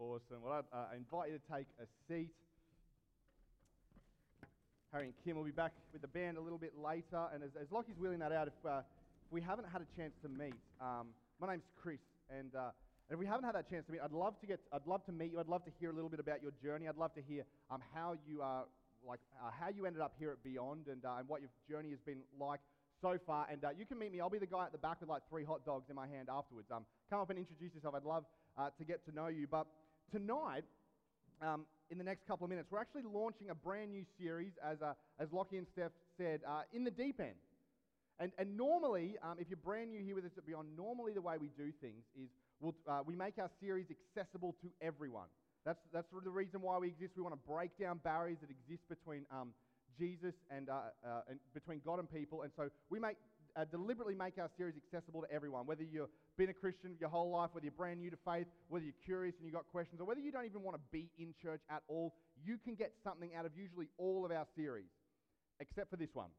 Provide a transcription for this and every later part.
Awesome. Well, I, uh, I invite you to take a seat. Harry and Kim will be back with the band a little bit later. And as, as Lockie's wheeling that out, if, uh, if we haven't had a chance to meet, um, my name's Chris, and, uh, and if we haven't had that chance to meet, I'd love to get, I'd love to meet you. I'd love to hear a little bit about your journey. I'd love to hear um, how you are, like, uh, how you ended up here at Beyond, and, uh, and what your journey has been like so far. And uh, you can meet me. I'll be the guy at the back with like three hot dogs in my hand afterwards. Um, come up and introduce yourself. I'd love uh, to get to know you. But tonight, um, in the next couple of minutes, we're actually launching a brand new series, as, uh, as Lockie and Steph said, uh, in the deep end. And, and normally, um, if you're brand new here with us at Beyond, normally the way we do things is we'll, uh, we make our series accessible to everyone. That's, that's the reason why we exist. We want to break down barriers that exist between um, Jesus and, uh, uh, and, between God and people. And so we make, uh, deliberately make our series accessible to everyone, whether you've been a Christian your whole life, whether you're brand new to faith, whether you're curious and you've got questions, or whether you don't even want to be in church at all. You can get something out of usually all of our series, except for this one.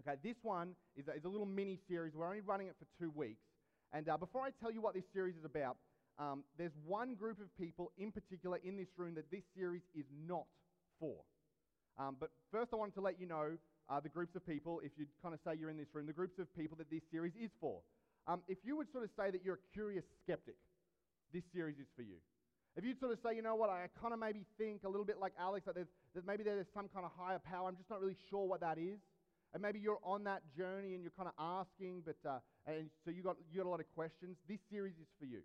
Okay, this one is a, is a little mini series. We're only running it for two weeks. And uh, before I tell you what this series is about, um, there's one group of people in particular in this room that this series is not for. Um, but first, I wanted to let you know uh, the groups of people, if you'd kind of say you're in this room, the groups of people that this series is for. Um, if you would sort of say that you're a curious skeptic, this series is for you. If you'd sort of say, you know what, I kind of maybe think a little bit like Alex, that, there's, that maybe there's some kind of higher power, I'm just not really sure what that is. And maybe you're on that journey and you're kind of asking, but uh, and so you got you got a lot of questions. This series is for you.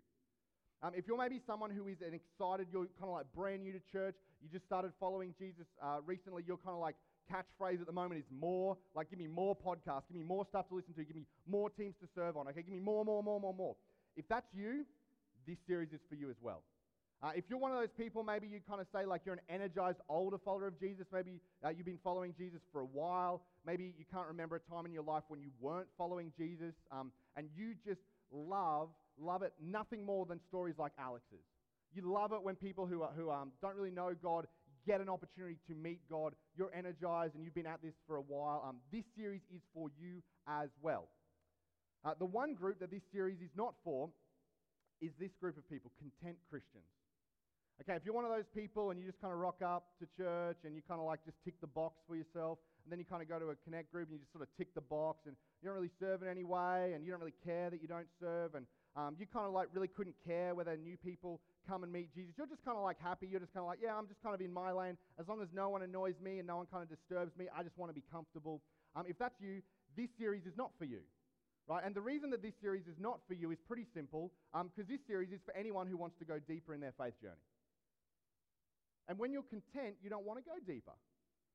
Um, if you're maybe someone who is an excited, you're kind of like brand new to church, you just started following Jesus uh, recently, you're kind of like catchphrase at the moment is more. Like, give me more podcasts, give me more stuff to listen to, give me more teams to serve on. Okay, give me more, more, more, more, more. If that's you, this series is for you as well. Uh, if you're one of those people, maybe you kind of say like you're an energized older follower of Jesus. Maybe uh, you've been following Jesus for a while. Maybe you can't remember a time in your life when you weren't following Jesus, um, and you just love love it nothing more than stories like Alex's. You love it when people who, are, who um, don't really know God get an opportunity to meet God. You're energized and you've been at this for a while. Um, this series is for you as well. Uh, the one group that this series is not for is this group of people, content Christians. Okay, if you're one of those people and you just kind of rock up to church and you kind of like just tick the box for yourself, and then you kind of go to a connect group and you just sort of tick the box and you don't really serve in any way and you don't really care that you don't serve and um, you kind of like really couldn't care whether new people come and meet Jesus. You're just kind of like happy. You're just kind of like, yeah, I'm just kind of in my lane. As long as no one annoys me and no one kind of disturbs me, I just want to be comfortable. Um, if that's you, this series is not for you. Right? And the reason that this series is not for you is pretty simple because um, this series is for anyone who wants to go deeper in their faith journey. And when you're content, you don't want to go deeper.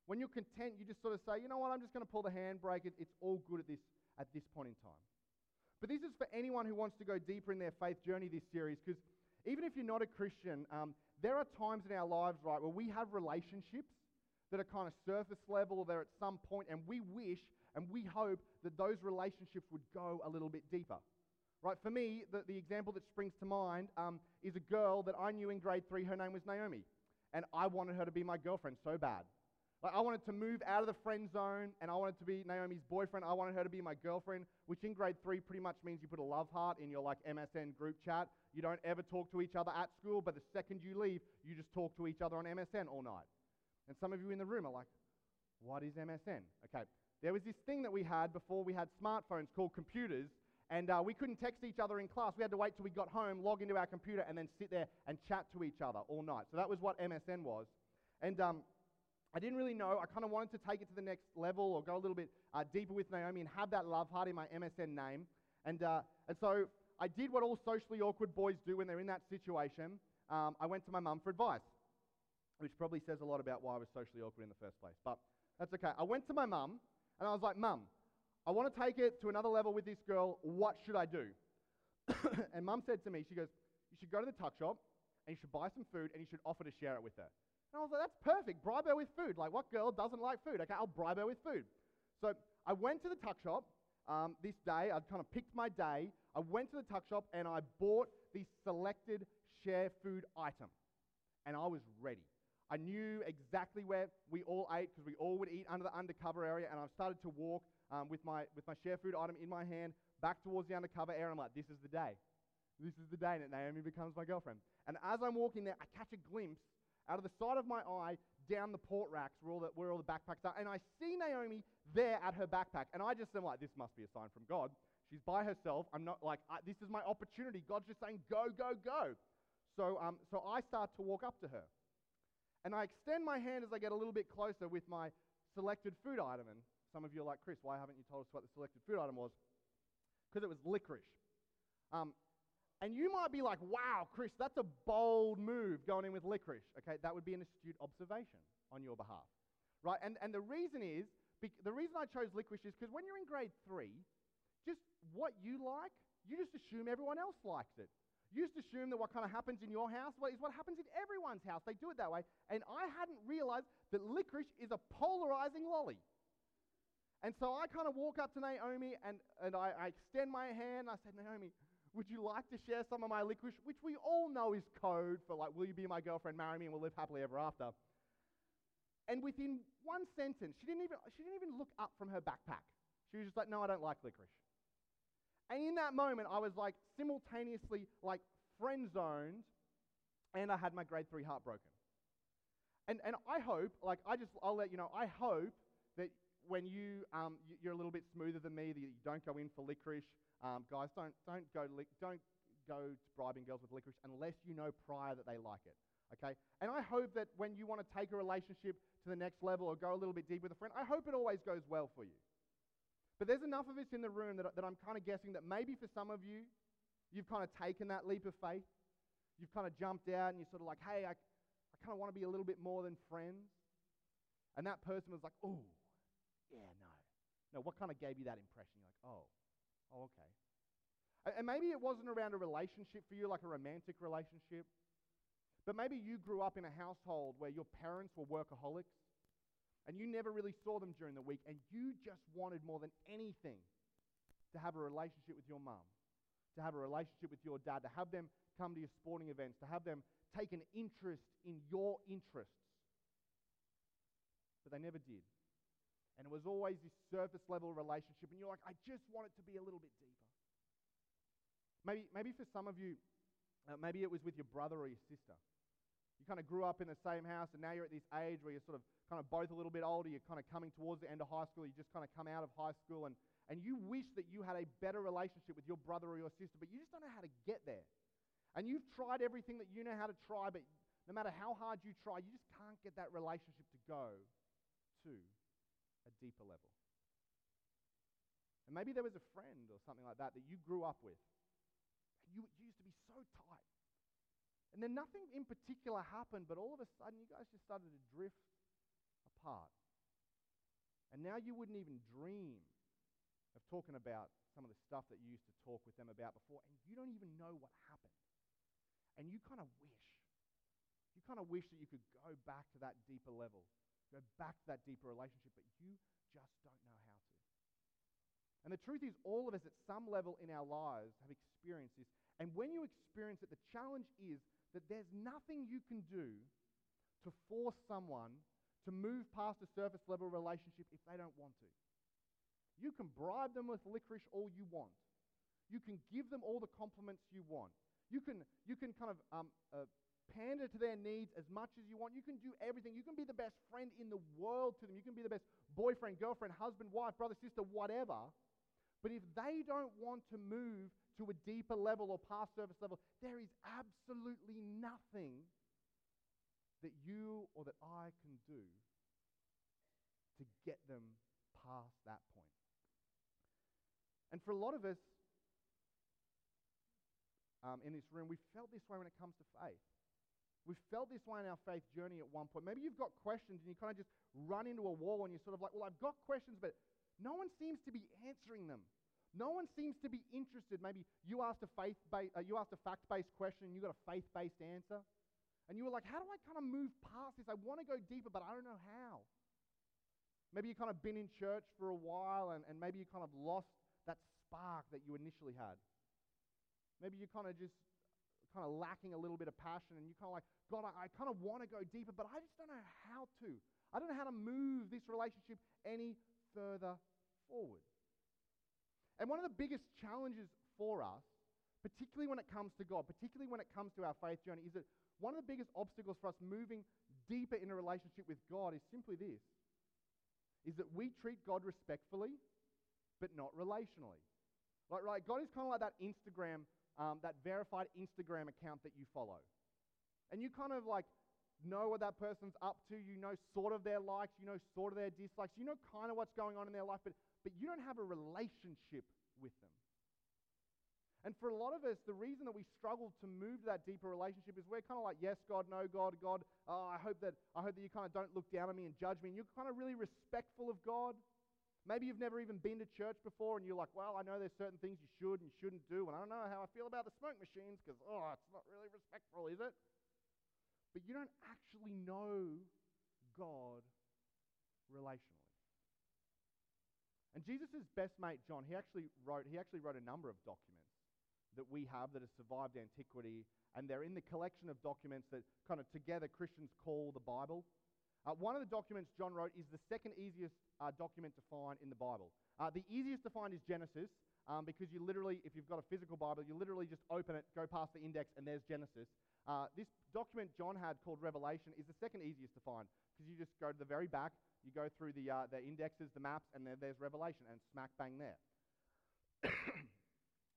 When you're content, you just sort of say, you know what, I'm just going to pull the handbrake. It, it's all good at this, at this point in time. But this is for anyone who wants to go deeper in their faith journey, this series, because even if you're not a Christian, um, there are times in our lives, right, where we have relationships that are kind of surface level or they're at some point, and we wish and we hope that those relationships would go a little bit deeper. Right, for me, the, the example that springs to mind um, is a girl that I knew in grade three. Her name was Naomi and I wanted her to be my girlfriend so bad. Like, I wanted to move out of the friend zone, and I wanted to be Naomi's boyfriend. I wanted her to be my girlfriend, which in grade three pretty much means you put a love heart in your like MSN group chat. You don't ever talk to each other at school, but the second you leave, you just talk to each other on MSN all night. And some of you in the room are like, what is MSN? Okay, there was this thing that we had before we had smartphones called computers, and uh, we couldn't text each other in class. We had to wait till we got home, log into our computer, and then sit there and chat to each other all night. So that was what MSN was. And um, I didn't really know. I kind of wanted to take it to the next level or go a little bit uh, deeper with Naomi and have that love heart in my MSN name. And, uh, and so I did what all socially awkward boys do when they're in that situation. Um, I went to my mum for advice, which probably says a lot about why I was socially awkward in the first place. But that's okay. I went to my mum and I was like, Mum, I want to take it to another level with this girl. What should I do? and mum said to me, she goes, You should go to the tuck shop and you should buy some food and you should offer to share it with her. And I was like, That's perfect. Bribe her with food. Like, what girl doesn't like food? Okay, I'll bribe her with food. So I went to the tuck shop um, this day. I'd kind of picked my day. I went to the tuck shop and I bought the selected share food item. And I was ready. I knew exactly where we all ate because we all would eat under the undercover area. And I started to walk um, with, my, with my share food item in my hand back towards the undercover area. I'm like, this is the day. this is the day that Naomi becomes my girlfriend. And as I'm walking there, I catch a glimpse out of the side of my eye down the port racks where all the, where all the backpacks are. And I see Naomi there at her backpack. And I just am like, this must be a sign from God. She's by herself. I'm not like, this is my opportunity. God's just saying, go, go, go. So, um, so I start to walk up to her. And I extend my hand as I get a little bit closer with my selected food item. And some of you are like, Chris, why haven't you told us what the selected food item was? Because it was licorice. Um, and you might be like, wow, Chris, that's a bold move going in with licorice. Okay, that would be an astute observation on your behalf. Right? And, and the reason is, the reason I chose licorice is because when you're in grade three, just what you like, you just assume everyone else likes it. You just assume that what kind of happens in your house is what happens in everyone's house. They do it that way. And I hadn't realized that licorice is a polarizing lolly. And so I kind of walk up to Naomi and, and I, I extend my hand. I said, Naomi, would you like to share some of my licorice, which we all know is code for like, will you be my girlfriend, marry me, and we'll live happily ever after? And within one sentence, she didn't even, she didn't even look up from her backpack. She was just like, no, I don't like licorice. And in that moment, I was like simultaneously like friend zoned and I had my grade three heart broken. And, and I hope, like, I just, I'll let you know, I hope that when you, um, you're a little bit smoother than me, that you don't go in for licorice. Um, guys, don't, don't, go li- don't go to bribing girls with licorice unless you know prior that they like it. Okay? And I hope that when you want to take a relationship to the next level or go a little bit deeper with a friend, I hope it always goes well for you. But there's enough of us in the room that, that I'm kind of guessing that maybe for some of you, you've kind of taken that leap of faith. You've kind of jumped out and you're sort of like, hey, I, I kind of want to be a little bit more than friends. And that person was like, oh, yeah, no. No, what kind of gave you that impression? You're like, oh, oh, okay. And maybe it wasn't around a relationship for you, like a romantic relationship. But maybe you grew up in a household where your parents were workaholics and you never really saw them during the week and you just wanted more than anything to have a relationship with your mum, to have a relationship with your dad, to have them come to your sporting events, to have them take an interest in your interests. But they never did. And it was always this surface level relationship. And you're like, I just want it to be a little bit deeper. Maybe, maybe for some of you, uh, maybe it was with your brother or your sister. You kind of grew up in the same house, and now you're at this age where you're sort of kind of both a little bit older. You're kind of coming towards the end of high school. You just kind of come out of high school, and, and you wish that you had a better relationship with your brother or your sister, but you just don't know how to get there. And you've tried everything that you know how to try, but no matter how hard you try, you just can't get that relationship to go to a deeper level. And maybe there was a friend or something like that that you grew up with. And you, you used to be so tight. And then nothing in particular happened, but all of a sudden you guys just started to drift apart. And now you wouldn't even dream of talking about some of the stuff that you used to talk with them about before, and you don't even know what happened. And you kind of wish, you kind of wish that you could go back to that deeper level, go back to that deeper relationship, but you just don't know how to. And the truth is, all of us at some level in our lives have experienced this. And when you experience it, the challenge is that there's nothing you can do to force someone to move past a surface level relationship if they don't want to. You can bribe them with licorice all you want. You can give them all the compliments you want. You can, you can kind of um, uh, pander to their needs as much as you want. You can do everything. You can be the best friend in the world to them. You can be the best boyfriend, girlfriend, husband, wife, brother, sister, whatever. But if they don't want to move to a deeper level or past service level, there is absolutely nothing that you or that I can do to get them past that point. And for a lot of us um, in this room, we felt this way when it comes to faith. We've felt this way in our faith journey at one point. Maybe you've got questions and you kind of just run into a wall and you're sort of like, well, I've got questions, but no one seems to be answering them. No one seems to be interested. Maybe you asked a faith uh, you asked a fact-based question and you got a faith-based answer. And you were like, how do I kind of move past this? I want to go deeper, but I don't know how. Maybe you've kind of been in church for a while and, and maybe you kind of lost that spark that you initially had. Maybe you kind of just kind of lacking a little bit of passion and you kind of like, God, I, I kind of want to go deeper, but I just don't know how to. I don't know how to move this relationship any further forward. And one of the biggest challenges for us particularly when it comes to God, particularly when it comes to our faith journey, is that one of the biggest obstacles for us moving deeper in a relationship with God is simply this is that we treat God respectfully, but not relationally. Like, right, God is kind of like that Instagram, um, that verified Instagram account that you follow. And you kind of like know what that person's up to, you know sort of their likes, you know sort of their dislikes, you know kind of what's going on in their life, but, but you don't have a relationship with them. And for a lot of us, the reason that we struggle to move to that deeper relationship is we're kind of like, yes, God, no, God, God. Oh, I hope that I hope that you kind of don't look down on me and judge me. And you're kind of really respectful of God. Maybe you've never even been to church before, and you're like, well, I know there's certain things you should and shouldn't do, and I don't know how I feel about the smoke machines because, oh, it's not really respectful, is it? But you don't actually know God relationally. And Jesus' best mate John, he actually wrote he actually wrote a number of documents that we have that have survived antiquity, and they're in the collection of documents that kind of together Christians call the Bible. Uh, one of the documents John wrote is the second easiest uh, document to find in the Bible. Uh, the easiest to find is Genesis, um, because you literally, if you've got a physical Bible, you literally just open it, go past the index, and there's Genesis. Uh, this document John had called Revelation is the second easiest to find because you just go to the very back, you go through the, uh, the indexes, the maps, and there, there's Revelation, and smack bang there.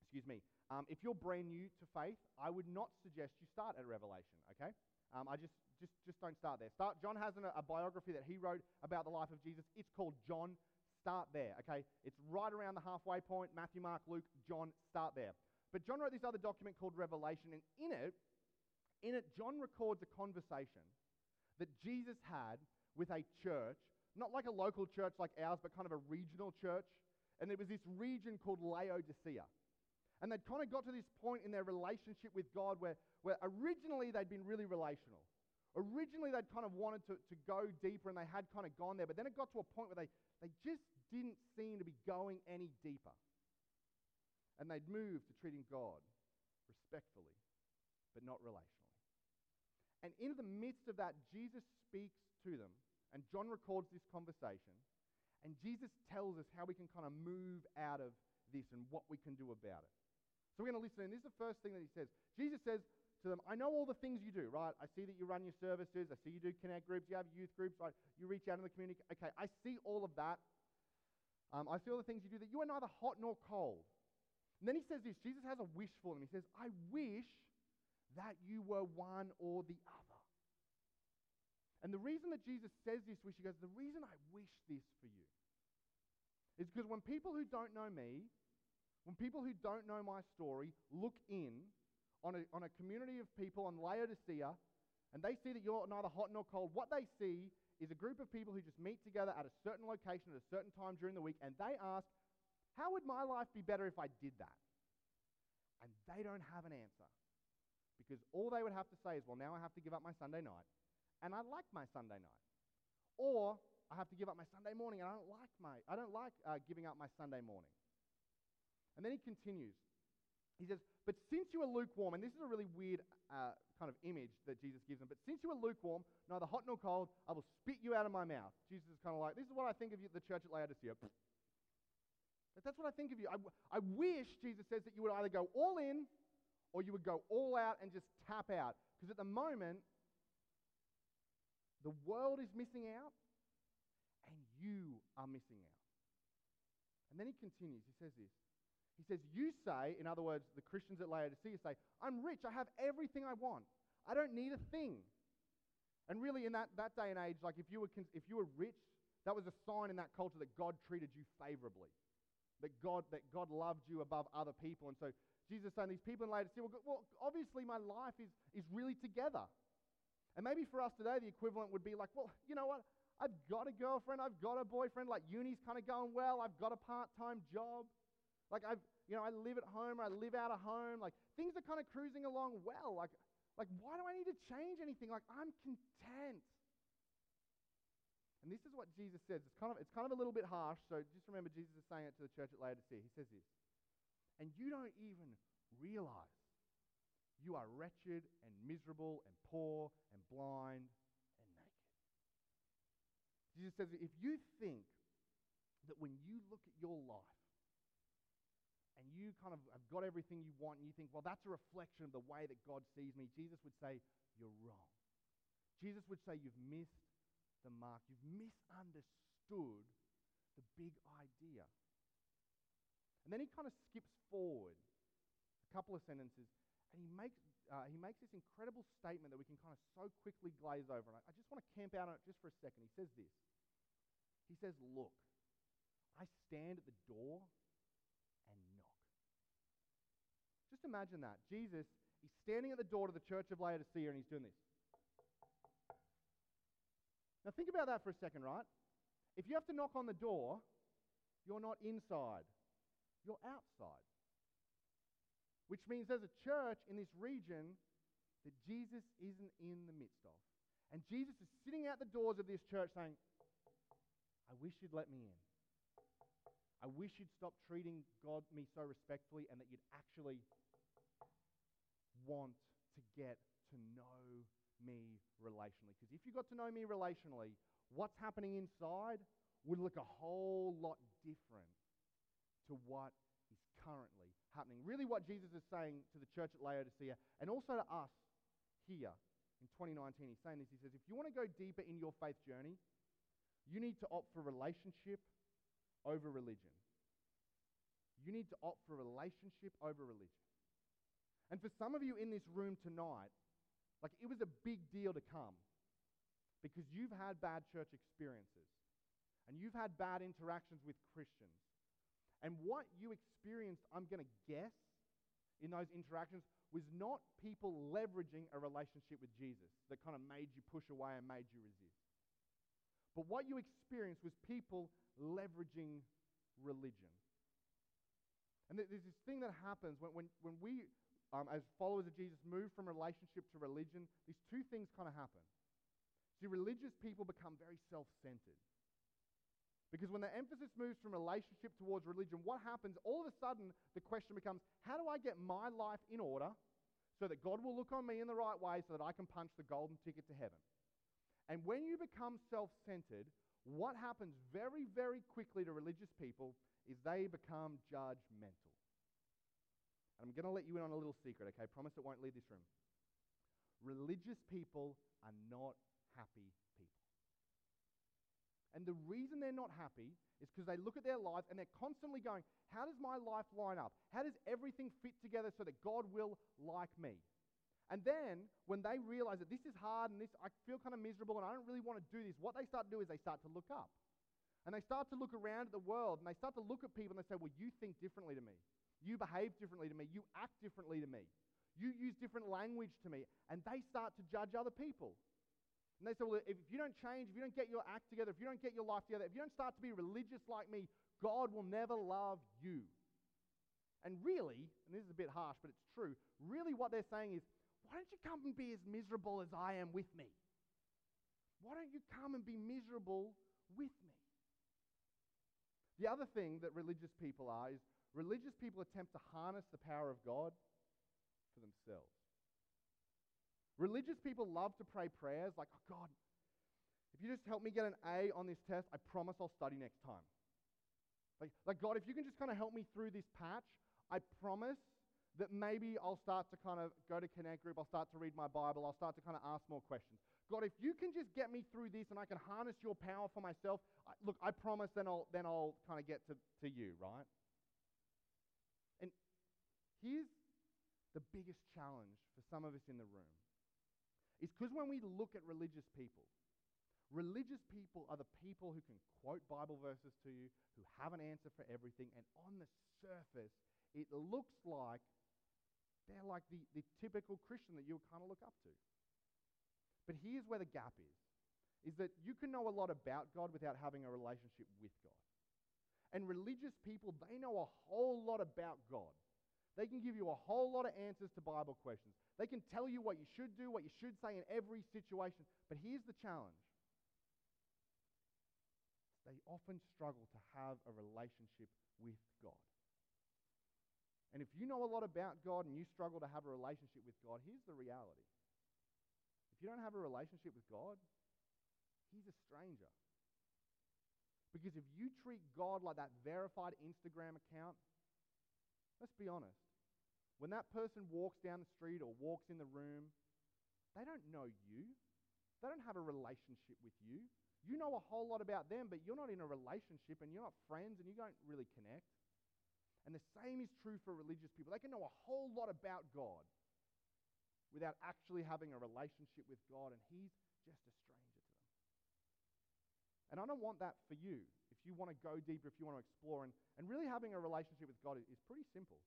Excuse me. Um, if you're brand new to faith, I would not suggest you start at Revelation, okay? Um, I just, just, just don't start there. Start, John has an, a biography that he wrote about the life of Jesus. It's called John. Start there, okay? It's right around the halfway point. Matthew, Mark, Luke, John, start there. But John wrote this other document called Revelation, and in it, in it, John records a conversation that Jesus had with a church, not like a local church like ours, but kind of a regional church. And there was this region called Laodicea. And they'd kind of got to this point in their relationship with God where, where originally they'd been really relational. Originally they'd kind of wanted to, to go deeper and they had kind of gone there, but then it got to a point where they, they just didn't seem to be going any deeper. And they'd moved to treating God respectfully, but not relationally. And in the midst of that, Jesus speaks to them, and John records this conversation, and Jesus tells us how we can kind of move out of this and what we can do about it. So we're going to listen. And this is the first thing that he says. Jesus says to them, I know all the things you do, right? I see that you run your services. I see you do connect groups. You have youth groups, right? You reach out in the community. Okay, I see all of that. Um, I see all the things you do, that you are neither hot nor cold. And then he says this Jesus has a wish for them. He says, I wish that you were one or the other. And the reason that Jesus says this wish, he goes, the reason I wish this for you is because when people who don't know me when people who don't know my story look in on a, on a community of people on Laodicea and they see that you're neither hot nor cold, what they see is a group of people who just meet together at a certain location at a certain time during the week and they ask, How would my life be better if I did that? And they don't have an answer. Because all they would have to say is, Well, now I have to give up my Sunday night. And I like my Sunday night. Or I have to give up my Sunday morning and I don't like my I don't like uh, giving up my Sunday morning. And then he continues. He says, But since you are lukewarm, and this is a really weird uh, kind of image that Jesus gives them, but since you are lukewarm, neither hot nor cold, I will spit you out of my mouth. Jesus is kind of like, This is what I think of you, the church at Laodicea. But that's what I think of you. I, I wish, Jesus says, that you would either go all in or you would go all out and just tap out. Because at the moment, the world is missing out and you are missing out. And then he continues. He says this he says, You say, in other words, the Christians at Laodicea say, I'm rich, I have everything I want, I don't need a thing. And really, in that, that day and age, like if you, were, if you were rich, that was a sign in that culture that God treated you favorably, that God, that God loved you above other people. And so Jesus is saying, These people in Laodicea, well, well, obviously my life is, is really together. And maybe for us today, the equivalent would be like, Well, you know what? I've got a girlfriend, I've got a boyfriend, like uni's kind of going well, I've got a part time job. Like I've, you know, I live at home, I live out of home. Like things are kind of cruising along well. Like, like why do I need to change anything? Like I'm content. And this is what Jesus says. It's kind of, it's kind of a little bit harsh, so just remember Jesus is saying it to the church at Laodicea. He says this, and you don't even realize you are wretched and miserable and poor and blind and naked. Jesus says, if you think that when you look at your life, you kind of have got everything you want and you think, well, that's a reflection of the way that God sees me, Jesus would say, you're wrong. Jesus would say, you've missed the mark. You've misunderstood the big idea. And then he kind of skips forward a couple of sentences and he makes, uh, he makes this incredible statement that we can kind of so quickly glaze over. And I, I just want to camp out on it just for a second. He says this He says, Look, I stand at the door Just imagine that. Jesus, he's standing at the door to the church of Laodicea and he's doing this. Now, think about that for a second, right? If you have to knock on the door, you're not inside, you're outside. Which means there's a church in this region that Jesus isn't in the midst of. And Jesus is sitting at the doors of this church saying, I wish you'd let me in. I wish you'd stop treating God me so respectfully and that you'd actually want to get to know me relationally. Because if you got to know me relationally, what's happening inside would look a whole lot different to what is currently happening. Really, what Jesus is saying to the church at Laodicea and also to us here in 2019, he's saying this. He says, if you want to go deeper in your faith journey, you need to opt for relationship over religion. You need to opt for relationship over religion. And for some of you in this room tonight, like it was a big deal to come because you've had bad church experiences and you've had bad interactions with Christians. And what you experienced, I'm going to guess, in those interactions was not people leveraging a relationship with Jesus that kind of made you push away and made you resist. But what you experienced was people leveraging religion. And there's this thing that happens when, when, when we um, as followers of Jesus, move from relationship to religion, these two things kind of happen. See, religious people become very self centered. Because when the emphasis moves from relationship towards religion, what happens? All of a sudden, the question becomes how do I get my life in order so that God will look on me in the right way so that I can punch the golden ticket to heaven? And when you become self centered, what happens very, very quickly to religious people is they become judgmental. I'm going to let you in on a little secret, okay? Promise it won't leave this room. Religious people are not happy people. And the reason they're not happy is because they look at their lives and they're constantly going, How does my life line up? How does everything fit together so that God will like me? And then when they realize that this is hard and this, I feel kind of miserable and I don't really want to do this, what they start to do is they start to look up. And they start to look around at the world and they start to look at people and they say, Well, you think differently to me. You behave differently to me. You act differently to me. You use different language to me. And they start to judge other people. And they say, well, if you don't change, if you don't get your act together, if you don't get your life together, if you don't start to be religious like me, God will never love you. And really, and this is a bit harsh, but it's true, really what they're saying is, why don't you come and be as miserable as I am with me? Why don't you come and be miserable with me? The other thing that religious people are is religious people attempt to harness the power of God for themselves. Religious people love to pray prayers like, oh God, if you just help me get an A on this test, I promise I'll study next time. Like, like God, if you can just kind of help me through this patch, I promise that maybe I'll start to kind of go to Connect Group, I'll start to read my Bible, I'll start to kind of ask more questions. God, if you can just get me through this and I can harness your power for myself, I, look, I promise then I'll, then I'll kind of get to, to you, right? And here's the biggest challenge for some of us in the room. Is because when we look at religious people, religious people are the people who can quote Bible verses to you, who have an answer for everything, and on the surface, it looks like they're like the, the typical Christian that you would kind of look up to. But here's where the gap is is that you can know a lot about God without having a relationship with God. And religious people, they know a whole lot about God. They can give you a whole lot of answers to Bible questions. They can tell you what you should do, what you should say in every situation. But here's the challenge they often struggle to have a relationship with God. And if you know a lot about God and you struggle to have a relationship with God, here's the reality. If you don't have a relationship with God, He's a stranger. Because if you treat God like that verified Instagram account Let's be honest. When that person walks down the street or walks in the room, they don't know you. They don't have a relationship with you. You know a whole lot about them, but you're not in a relationship and you're not friends and you don't really connect. And the same is true for religious people. They can know a whole lot about God without actually having a relationship with God, and He's just a stranger to them. And I don't want that for you. If you want to go deeper, if you want to explore, and, and really having a relationship with God is, is pretty simple.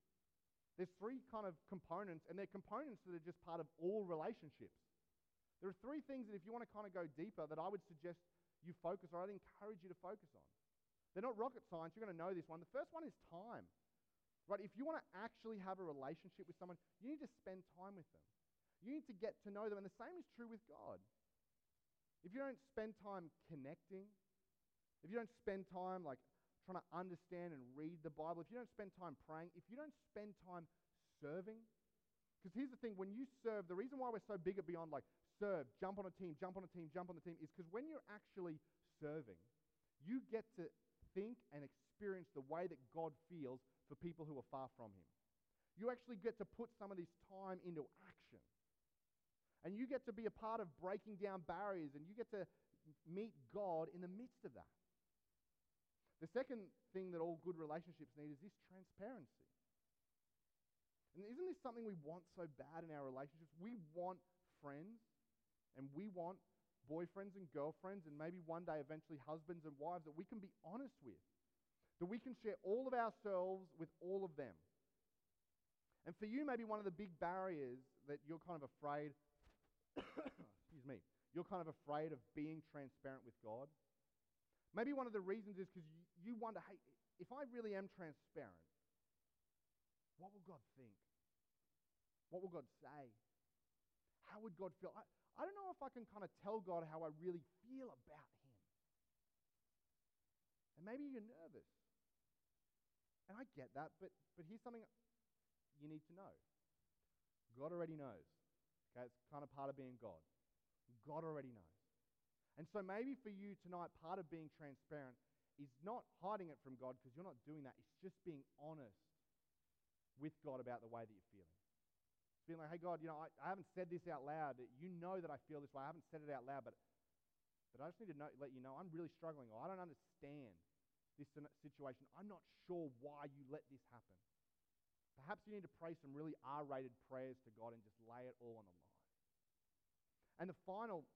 There's three kind of components, and they're components that are just part of all relationships. There are three things that if you want to kind of go deeper that I would suggest you focus on, or I'd encourage you to focus on. They're not rocket science, you're going to know this one. The first one is time. Right? If you want to actually have a relationship with someone, you need to spend time with them. You need to get to know them. And the same is true with God. If you don't spend time connecting, if you don't spend time like trying to understand and read the Bible, if you don't spend time praying, if you don't spend time serving, because here's the thing when you serve, the reason why we're so big at Beyond, like serve, jump on a team, jump on a team, jump on the team, is because when you're actually serving, you get to think and experience the way that God feels for people who are far from Him. You actually get to put some of this time into action. And you get to be a part of breaking down barriers and you get to meet God in the midst of that. The second thing that all good relationships need is this transparency. And isn't this something we want so bad in our relationships? We want friends and we want boyfriends and girlfriends and maybe one day eventually husbands and wives that we can be honest with, that we can share all of ourselves with all of them. And for you, maybe one of the big barriers that you're kind of afraid excuse me, you're kind of afraid of being transparent with God. Maybe one of the reasons is because you, wonder, hey, if I really am transparent, what will God think? What will God say? How would God feel? I, I don't know if I can kind of tell God how I really feel about Him. And maybe you're nervous. And I get that, but, but here's something you need to know God already knows. Okay, it's kind of part of being God. God already knows. And so maybe for you tonight, part of being transparent is not hiding it from God because you're not doing that. It's just being honest with God about the way that you're feeling. Being like, hey, God, you know, I, I haven't said this out loud. You know that I feel this way. I haven't said it out loud, but, but I just need to know, let you know I'm really struggling or I don't understand this situation. I'm not sure why you let this happen. Perhaps you need to pray some really R rated prayers to God and just lay it all on the line. And the final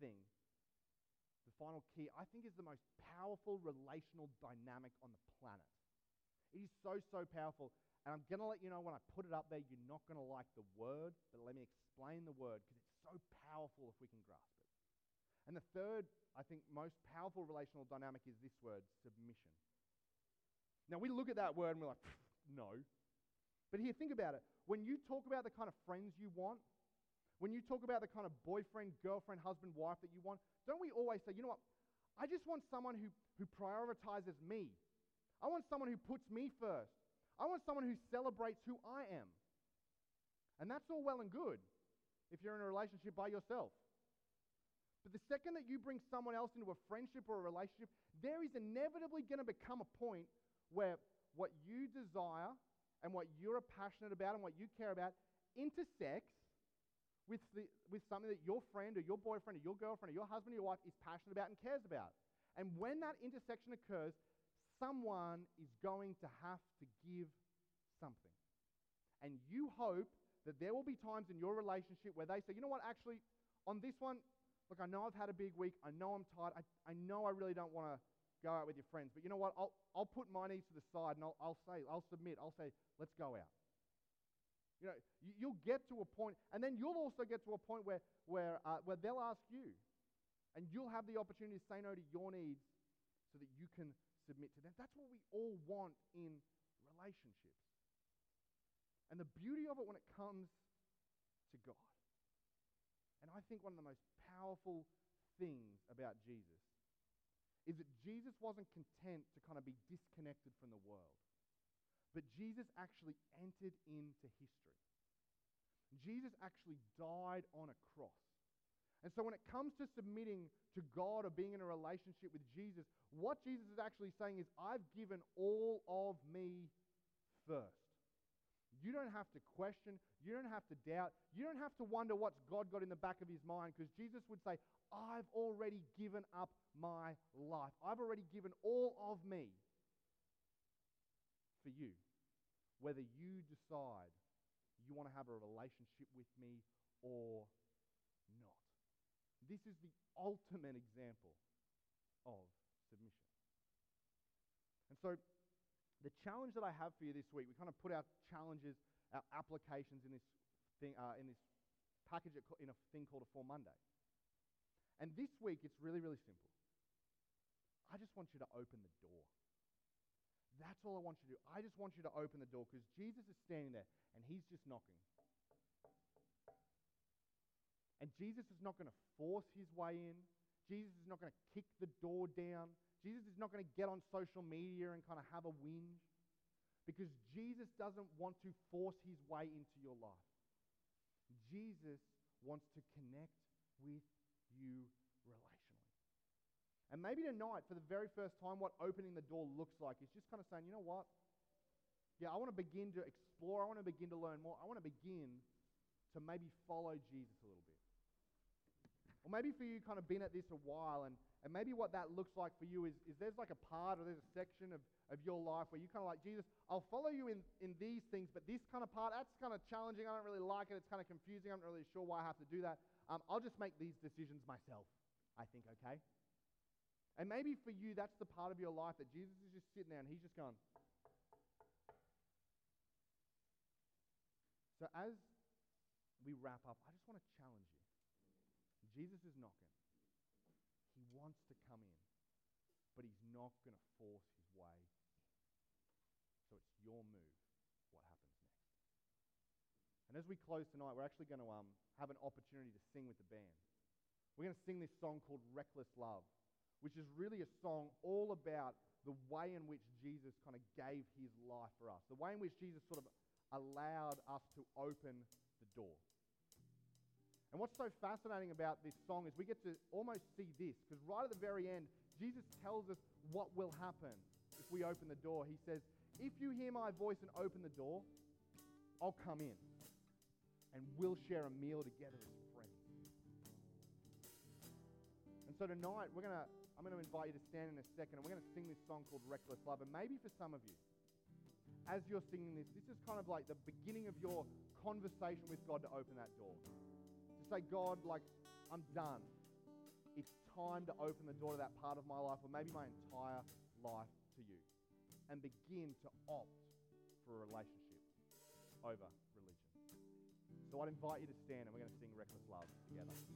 thing, the final key, I think is the most powerful relational dynamic on the planet. It is so, so powerful. And I'm going to let you know when I put it up there, you're not going to like the word, but let me explain the word because it's so powerful if we can grasp it. And the third, I think, most powerful relational dynamic is this word submission. Now, we look at that word and we're like, no. But here, think about it. When you talk about the kind of friends you want, when you talk about the kind of boyfriend, girlfriend, husband, wife that you want, don't we always say, you know what? I just want someone who, who prioritizes me. I want someone who puts me first. I want someone who celebrates who I am. And that's all well and good if you're in a relationship by yourself. But the second that you bring someone else into a friendship or a relationship, there is inevitably going to become a point where what you desire and what you're passionate about and what you care about intersects with, the, with something that your friend or your boyfriend or your girlfriend or your husband or your wife is passionate about and cares about. And when that intersection occurs, someone is going to have to give something. And you hope that there will be times in your relationship where they say, you know what, actually, on this one, look, I know I've had a big week. I know I'm tired. I, I know I really don't want to go out with your friends. But you know what? I'll, I'll put my needs to the side and I'll, I'll say, I'll submit. I'll say, let's go out. You know, you'll get to a point, and then you'll also get to a point where, where, uh, where they'll ask you, and you'll have the opportunity to say no to your needs so that you can submit to them. That's what we all want in relationships. And the beauty of it when it comes to God. And I think one of the most powerful things about Jesus is that Jesus wasn't content to kind of be disconnected from the world. But Jesus actually entered into history. Jesus actually died on a cross. And so when it comes to submitting to God or being in a relationship with Jesus, what Jesus is actually saying is, I've given all of me first. You don't have to question. You don't have to doubt. You don't have to wonder what's God got in the back of his mind because Jesus would say, I've already given up my life. I've already given all of me for you. Whether you decide you want to have a relationship with me or not. This is the ultimate example of submission. And so, the challenge that I have for you this week, we kind of put our challenges, our applications in this thing, uh, in this package in a thing called a 4 Monday. And this week, it's really, really simple. I just want you to open the door. That's all I want you to do. I just want you to open the door because Jesus is standing there and he's just knocking. And Jesus is not going to force his way in. Jesus is not going to kick the door down. Jesus is not going to get on social media and kind of have a whinge. Because Jesus doesn't want to force his way into your life. Jesus wants to connect with you. And maybe tonight, for the very first time, what opening the door looks like is just kind of saying, you know what? Yeah, I want to begin to explore. I want to begin to learn more. I want to begin to maybe follow Jesus a little bit. Or maybe for you, kind of been at this a while, and, and maybe what that looks like for you is, is there's like a part or there's a section of, of your life where you kind of like, Jesus, I'll follow you in, in these things, but this kind of part, that's kind of challenging. I don't really like it. It's kind of confusing. I'm not really sure why I have to do that. Um, I'll just make these decisions myself, I think, okay? And maybe for you, that's the part of your life that Jesus is just sitting there and he's just going. So as we wrap up, I just want to challenge you. Jesus is knocking. He wants to come in, but he's not going to force his way in. So it's your move what happens next. And as we close tonight, we're actually going to um, have an opportunity to sing with the band. We're going to sing this song called Reckless Love, which is really a song all about the way in which Jesus kind of gave his life for us, the way in which Jesus sort of allowed us to open the door. And what's so fascinating about this song is we get to almost see this, because right at the very end, Jesus tells us what will happen if we open the door. He says, If you hear my voice and open the door, I'll come in and we'll share a meal together as friends. And so tonight, we're gonna, I'm going to invite you to stand in a second and we're going to sing this song called Reckless Love. And maybe for some of you, as you're singing this, this is kind of like the beginning of your conversation with God to open that door To say, God, like, I'm done. It's time to open the door to that part of my life, or maybe my entire life to you, and begin to opt for a relationship over religion. So I'd invite you to stand and we're going to sing Reckless Love together.